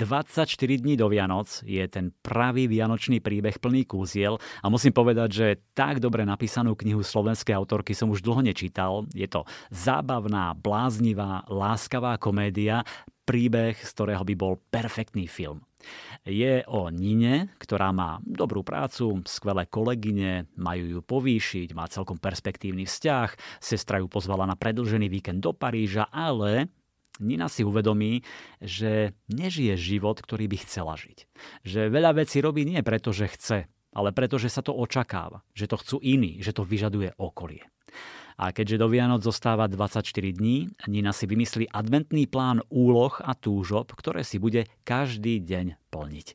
24 dní do Vianoc je ten pravý vianočný príbeh plný kúziel a musím povedať, že tak dobre napísanú knihu slovenskej autorky som už dlho nečítal. Je to zábavná, bláznivá, láskavá komédia, príbeh, z ktorého by bol perfektný film. Je o Nine, ktorá má dobrú prácu, skvelé kolegyne, majú ju povýšiť, má celkom perspektívny vzťah, sestra ju pozvala na predlžený víkend do Paríža, ale Nina si uvedomí, že nežije život, ktorý by chcela žiť. Že veľa vecí robí nie preto, že chce, ale preto, že sa to očakáva, že to chcú iní, že to vyžaduje okolie. A keďže do Vianoc zostáva 24 dní, Nina si vymyslí adventný plán úloh a túžob, ktoré si bude každý deň plniť.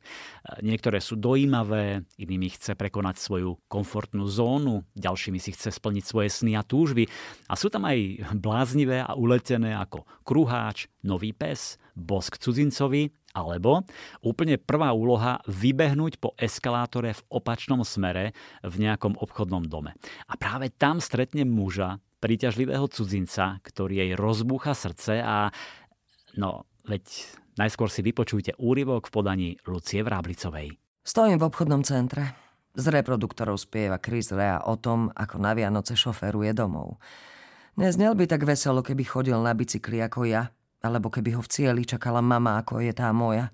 Niektoré sú dojímavé, inými chce prekonať svoju komfortnú zónu, ďalšími si chce splniť svoje sny a túžby. A sú tam aj bláznivé a uletené ako kruháč, nový pes, bosk cudzincovi alebo úplne prvá úloha vybehnúť po eskalátore v opačnom smere v nejakom obchodnom dome. A práve tam stretne muža, príťažlivého cudzinca, ktorý jej rozbúcha srdce a no, veď najskôr si vypočujte úryvok v podaní Lucie Vráblicovej. Stojím v obchodnom centre. Z reproduktorov spieva Chris Rea o tom, ako na Vianoce šoferuje domov. Neznel by tak veselo, keby chodil na bicykli ako ja, alebo keby ho v cieli čakala mama, ako je tá moja.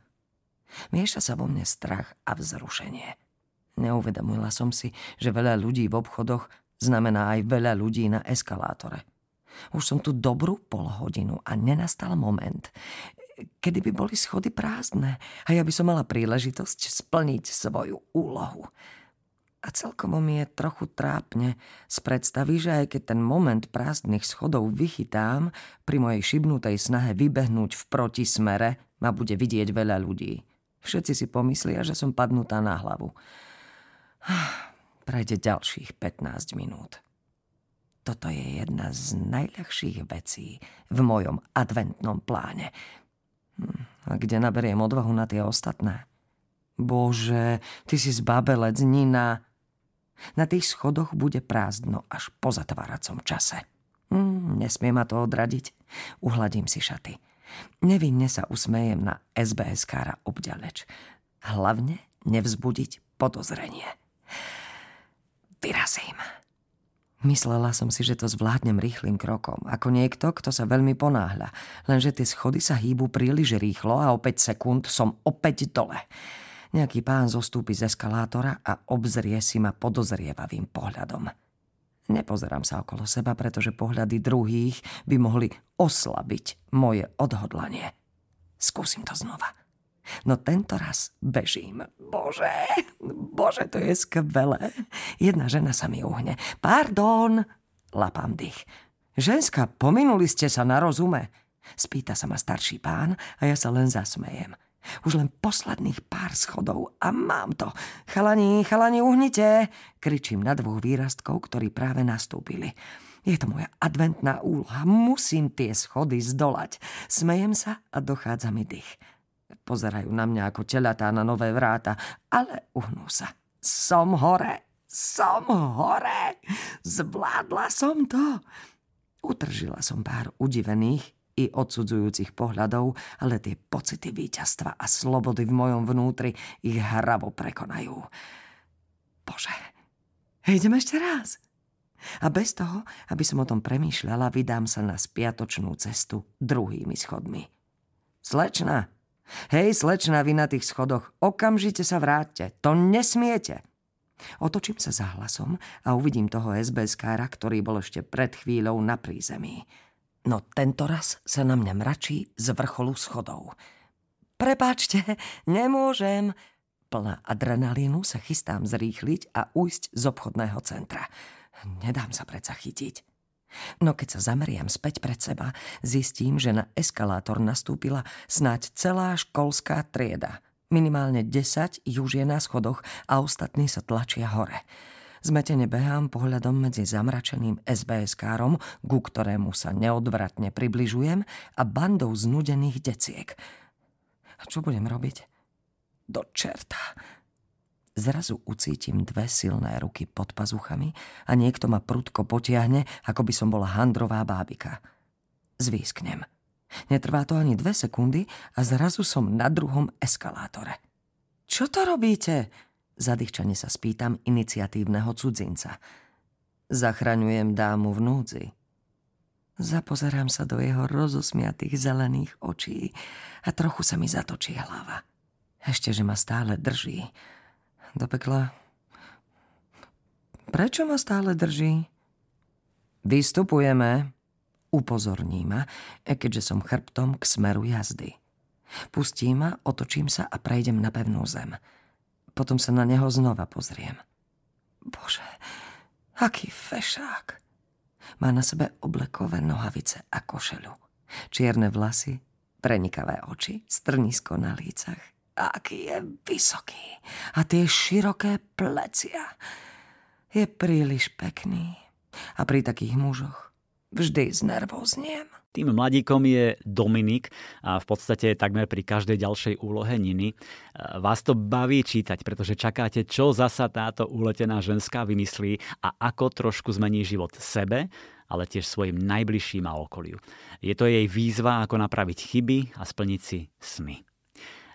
Mieša sa vo mne strach a vzrušenie. Neuvedomila som si, že veľa ľudí v obchodoch znamená aj veľa ľudí na eskalátore. Už som tu dobrú pol hodinu a nenastal moment, kedy by boli schody prázdne a ja by som mala príležitosť splniť svoju úlohu. A celkom mi je trochu trápne z predstavy, že aj keď ten moment prázdnych schodov vychytám, pri mojej šibnutej snahe vybehnúť v protismere ma bude vidieť veľa ľudí. Všetci si pomyslia, že som padnutá na hlavu. Prejde ďalších 15 minút. Toto je jedna z najľahších vecí v mojom adventnom pláne. Hm, a kde naberiem odvahu na tie ostatné? Bože, ty si zbabelec, Nina. Na tých schodoch bude prázdno až po zatváracom čase. Mm, nesmie ma to odradiť. Uhladím si šaty. Nevinne sa usmejem na SBS-kára obďaleč. Hlavne nevzbudiť podozrenie. Vyrazím. Myslela som si, že to zvládnem rýchlým krokom, ako niekto, kto sa veľmi ponáhľa. Lenže tie schody sa hýbu príliš rýchlo a o 5 sekúnd som opäť dole. Nejaký pán zostúpi z eskalátora a obzrie si ma podozrievavým pohľadom. Nepozerám sa okolo seba, pretože pohľady druhých by mohli oslabiť moje odhodlanie. Skúsim to znova. No tento raz bežím. Bože, bože, to je skvelé. Jedna žena sa mi uhne. Pardon, lapám dých. Ženská, pominuli ste sa na rozume. Spýta sa ma starší pán a ja sa len zasmejem. Už len posledných pár schodov a mám to. Chalani, chalani, uhnite! Kričím na dvoch výrastkov, ktorí práve nastúpili. Je to moja adventná úloha. Musím tie schody zdolať. Smejem sa a dochádza mi dých. Pozerajú na mňa ako telatá na nové vráta, ale uhnú sa. Som hore, som hore, zvládla som to. Utržila som pár udivených i odsudzujúcich pohľadov, ale tie pocity víťazstva a slobody v mojom vnútri ich hravo prekonajú. Bože, idem ešte raz. A bez toho, aby som o tom premýšľala, vydám sa na spiatočnú cestu druhými schodmi. Slečna, hej slečna, vy na tých schodoch, okamžite sa vráťte, to nesmiete. Otočím sa za hlasom a uvidím toho SBS-kára, ktorý bol ešte pred chvíľou na prízemí. No tento raz sa na mňa mračí z vrcholu schodov. Prepáčte, nemôžem. Plná adrenalínu sa chystám zrýchliť a ujsť z obchodného centra. Nedám sa predsa chytiť. No keď sa zameriam späť pred seba, zistím, že na eskalátor nastúpila snáď celá školská trieda. Minimálne 10 už na schodoch a ostatní sa tlačia hore. Zmetene behám pohľadom medzi zamračeným SBS-károm, ku ktorému sa neodvratne približujem, a bandou znudených deciek. A čo budem robiť? Do čerta. Zrazu ucítim dve silné ruky pod pazuchami a niekto ma prudko potiahne, ako by som bola handrová bábika. Zvýsknem. Netrvá to ani dve sekundy a zrazu som na druhom eskalátore. Čo to robíte? Zadýchčane sa spýtam iniciatívneho cudzinca. Zachraňujem dámu v núdzi. Zapozerám sa do jeho rozosmiatých zelených očí a trochu sa mi zatočí hlava. Ešte, že ma stále drží. Do pekla... Prečo ma stále drží? Vystupujeme, upozorní ma, keďže som chrbtom k smeru jazdy. Pustí ma, otočím sa a prejdem na pevnú zem. Potom sa na neho znova pozriem. Bože, aký fešák. Má na sebe oblekové nohavice a košelu. Čierne vlasy, prenikavé oči, strnisko na lícach. Aký je vysoký. A tie široké plecia. Je príliš pekný. A pri takých mužoch vždy znervozniem. Tým mladíkom je Dominik a v podstate takmer pri každej ďalšej úlohe Niny. Vás to baví čítať, pretože čakáte, čo zasa táto uletená ženská vymyslí a ako trošku zmení život sebe, ale tiež svojim najbližším a okoliu. Je to jej výzva, ako napraviť chyby a splniť si sny.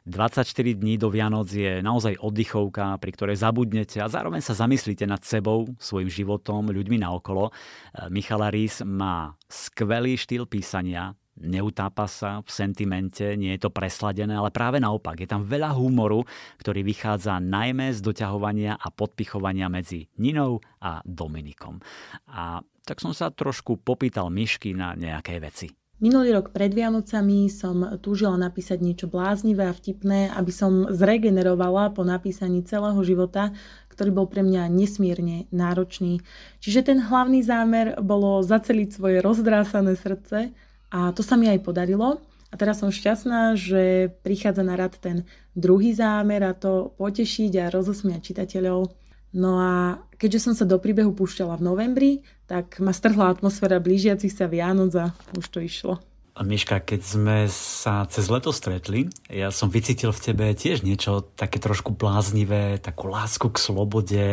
24 dní do Vianoc je naozaj oddychovka, pri ktorej zabudnete a zároveň sa zamyslíte nad sebou, svojim životom, ľuďmi naokolo. E, Michala Rís má skvelý štýl písania, neutápa sa v sentimente, nie je to presladené, ale práve naopak. Je tam veľa humoru, ktorý vychádza najmä z doťahovania a podpichovania medzi Ninou a Dominikom. A tak som sa trošku popýtal myšky na nejaké veci. Minulý rok pred Vianocami som túžila napísať niečo bláznivé a vtipné, aby som zregenerovala po napísaní celého života, ktorý bol pre mňa nesmierne náročný. Čiže ten hlavný zámer bolo zaceliť svoje rozdrásané srdce a to sa mi aj podarilo. A teraz som šťastná, že prichádza na rad ten druhý zámer a to potešiť a rozosmiať čitateľov. No a keďže som sa do príbehu púšťala v novembri, tak ma strhla atmosféra blížiacich sa Vianoc a už to išlo. A Miška, keď sme sa cez leto stretli, ja som vycítil v tebe tiež niečo také trošku bláznivé, takú lásku k slobode,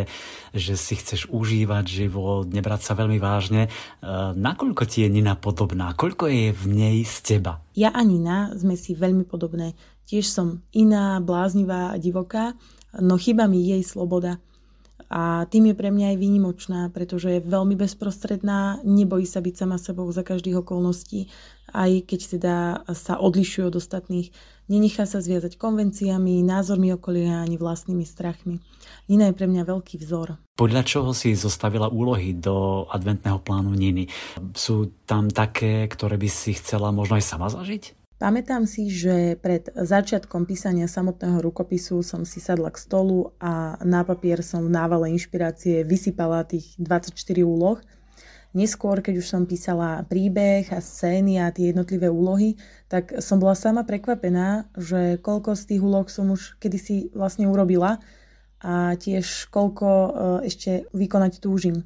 že si chceš užívať život, nebrať sa veľmi vážne. E, nakoľko ti je Nina podobná? Koľko je v nej z teba? Ja a Nina sme si veľmi podobné. Tiež som iná, bláznivá a divoká, no chyba mi jej sloboda. A tým je pre mňa aj výnimočná, pretože je veľmi bezprostredná, nebojí sa byť sama sebou za každých okolností, aj keď teda sa odlišuje od ostatných. Nenechá sa zviazať konvenciami, názormi okolia ani vlastnými strachmi. Nina je pre mňa veľký vzor. Podľa čoho si zostavila úlohy do adventného plánu Niny? Sú tam také, ktoré by si chcela možno aj sama zažiť? Pamätám si, že pred začiatkom písania samotného rukopisu som si sadla k stolu a na papier som v návale inšpirácie vysypala tých 24 úloh. Neskôr, keď už som písala príbeh a scény a tie jednotlivé úlohy, tak som bola sama prekvapená, že koľko z tých úloh som už kedysi vlastne urobila a tiež koľko e, ešte vykonať túžim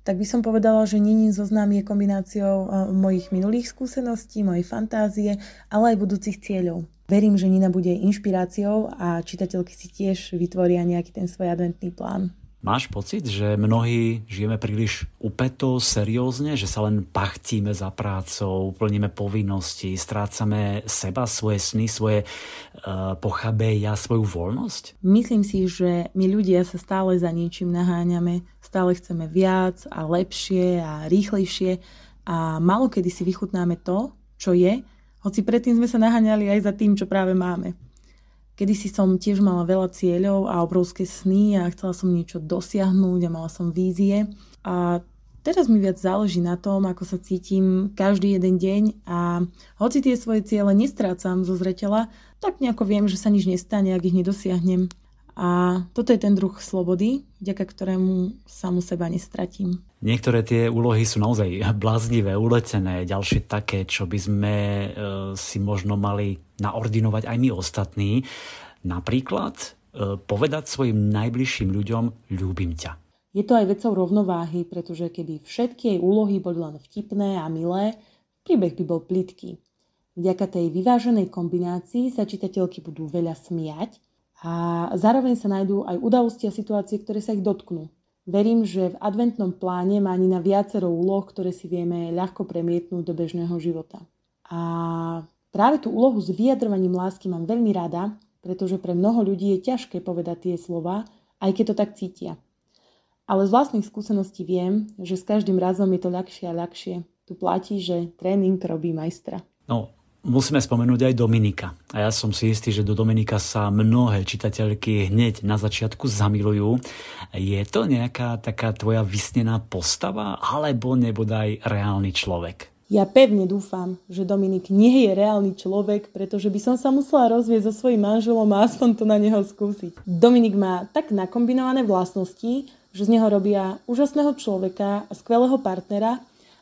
tak by som povedala, že Ninin zoznam je kombináciou e, mojich minulých skúseností, mojej fantázie, ale aj budúcich cieľov. Verím, že Nina bude inšpiráciou a čitateľky si tiež vytvoria nejaký ten svoj adventný plán. Máš pocit, že mnohí žijeme príliš upeto, seriózne, že sa len pachtíme za prácou, plníme povinnosti, strácame seba, svoje sny, svoje uh, pochabé ja, svoju voľnosť? Myslím si, že my ľudia sa stále za niečím naháňame, stále chceme viac a lepšie a rýchlejšie a malo si vychutnáme to, čo je, hoci predtým sme sa naháňali aj za tým, čo práve máme. Kedy si som tiež mala veľa cieľov a obrovské sny a chcela som niečo dosiahnuť a mala som vízie. A teraz mi viac záleží na tom, ako sa cítim každý jeden deň a hoci tie svoje ciele nestrácam zo zretela, tak nejako viem, že sa nič nestane, ak ich nedosiahnem. A toto je ten druh slobody, vďaka ktorému samu seba nestratím. Niektoré tie úlohy sú naozaj bláznivé, uletené, ďalšie také, čo by sme e, si možno mali naordinovať aj my ostatní. Napríklad e, povedať svojim najbližším ľuďom ľúbim ťa. Je to aj vecou rovnováhy, pretože keby všetky jej úlohy boli len vtipné a milé, príbeh by bol plitký. Vďaka tej vyváženej kombinácii sa čitateľky budú veľa smiať a zároveň sa nájdú aj udalosti a situácie, ktoré sa ich dotknú. Verím, že v adventnom pláne má ani na viacero úloh, ktoré si vieme ľahko premietnúť do bežného života. A práve tú úlohu s vyjadrovaním lásky mám veľmi rada, pretože pre mnoho ľudí je ťažké povedať tie slova, aj keď to tak cítia. Ale z vlastných skúseností viem, že s každým razom je to ľahšie a ľahšie. Tu platí, že tréning robí majstra. No, musíme spomenúť aj Dominika. A ja som si istý, že do Dominika sa mnohé čitateľky hneď na začiatku zamilujú. Je to nejaká taká tvoja vysnená postava, alebo nebodaj reálny človek? Ja pevne dúfam, že Dominik nie je reálny človek, pretože by som sa musela rozvieť so svojím manželom a aspoň to na neho skúsiť. Dominik má tak nakombinované vlastnosti, že z neho robia úžasného človeka a skvelého partnera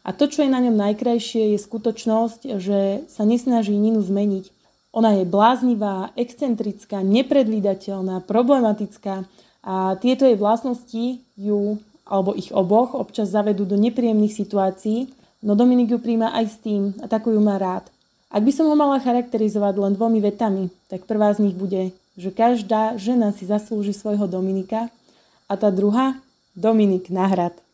a to, čo je na ňom najkrajšie, je skutočnosť, že sa nesnaží Ninu zmeniť. Ona je bláznivá, excentrická, nepredvídateľná, problematická a tieto jej vlastnosti ju, alebo ich oboch, občas zavedú do nepríjemných situácií, no Dominik ju príjma aj s tým a takú ju má rád. Ak by som ho mala charakterizovať len dvomi vetami, tak prvá z nich bude, že každá žena si zaslúži svojho Dominika a tá druhá Dominik Nahrad.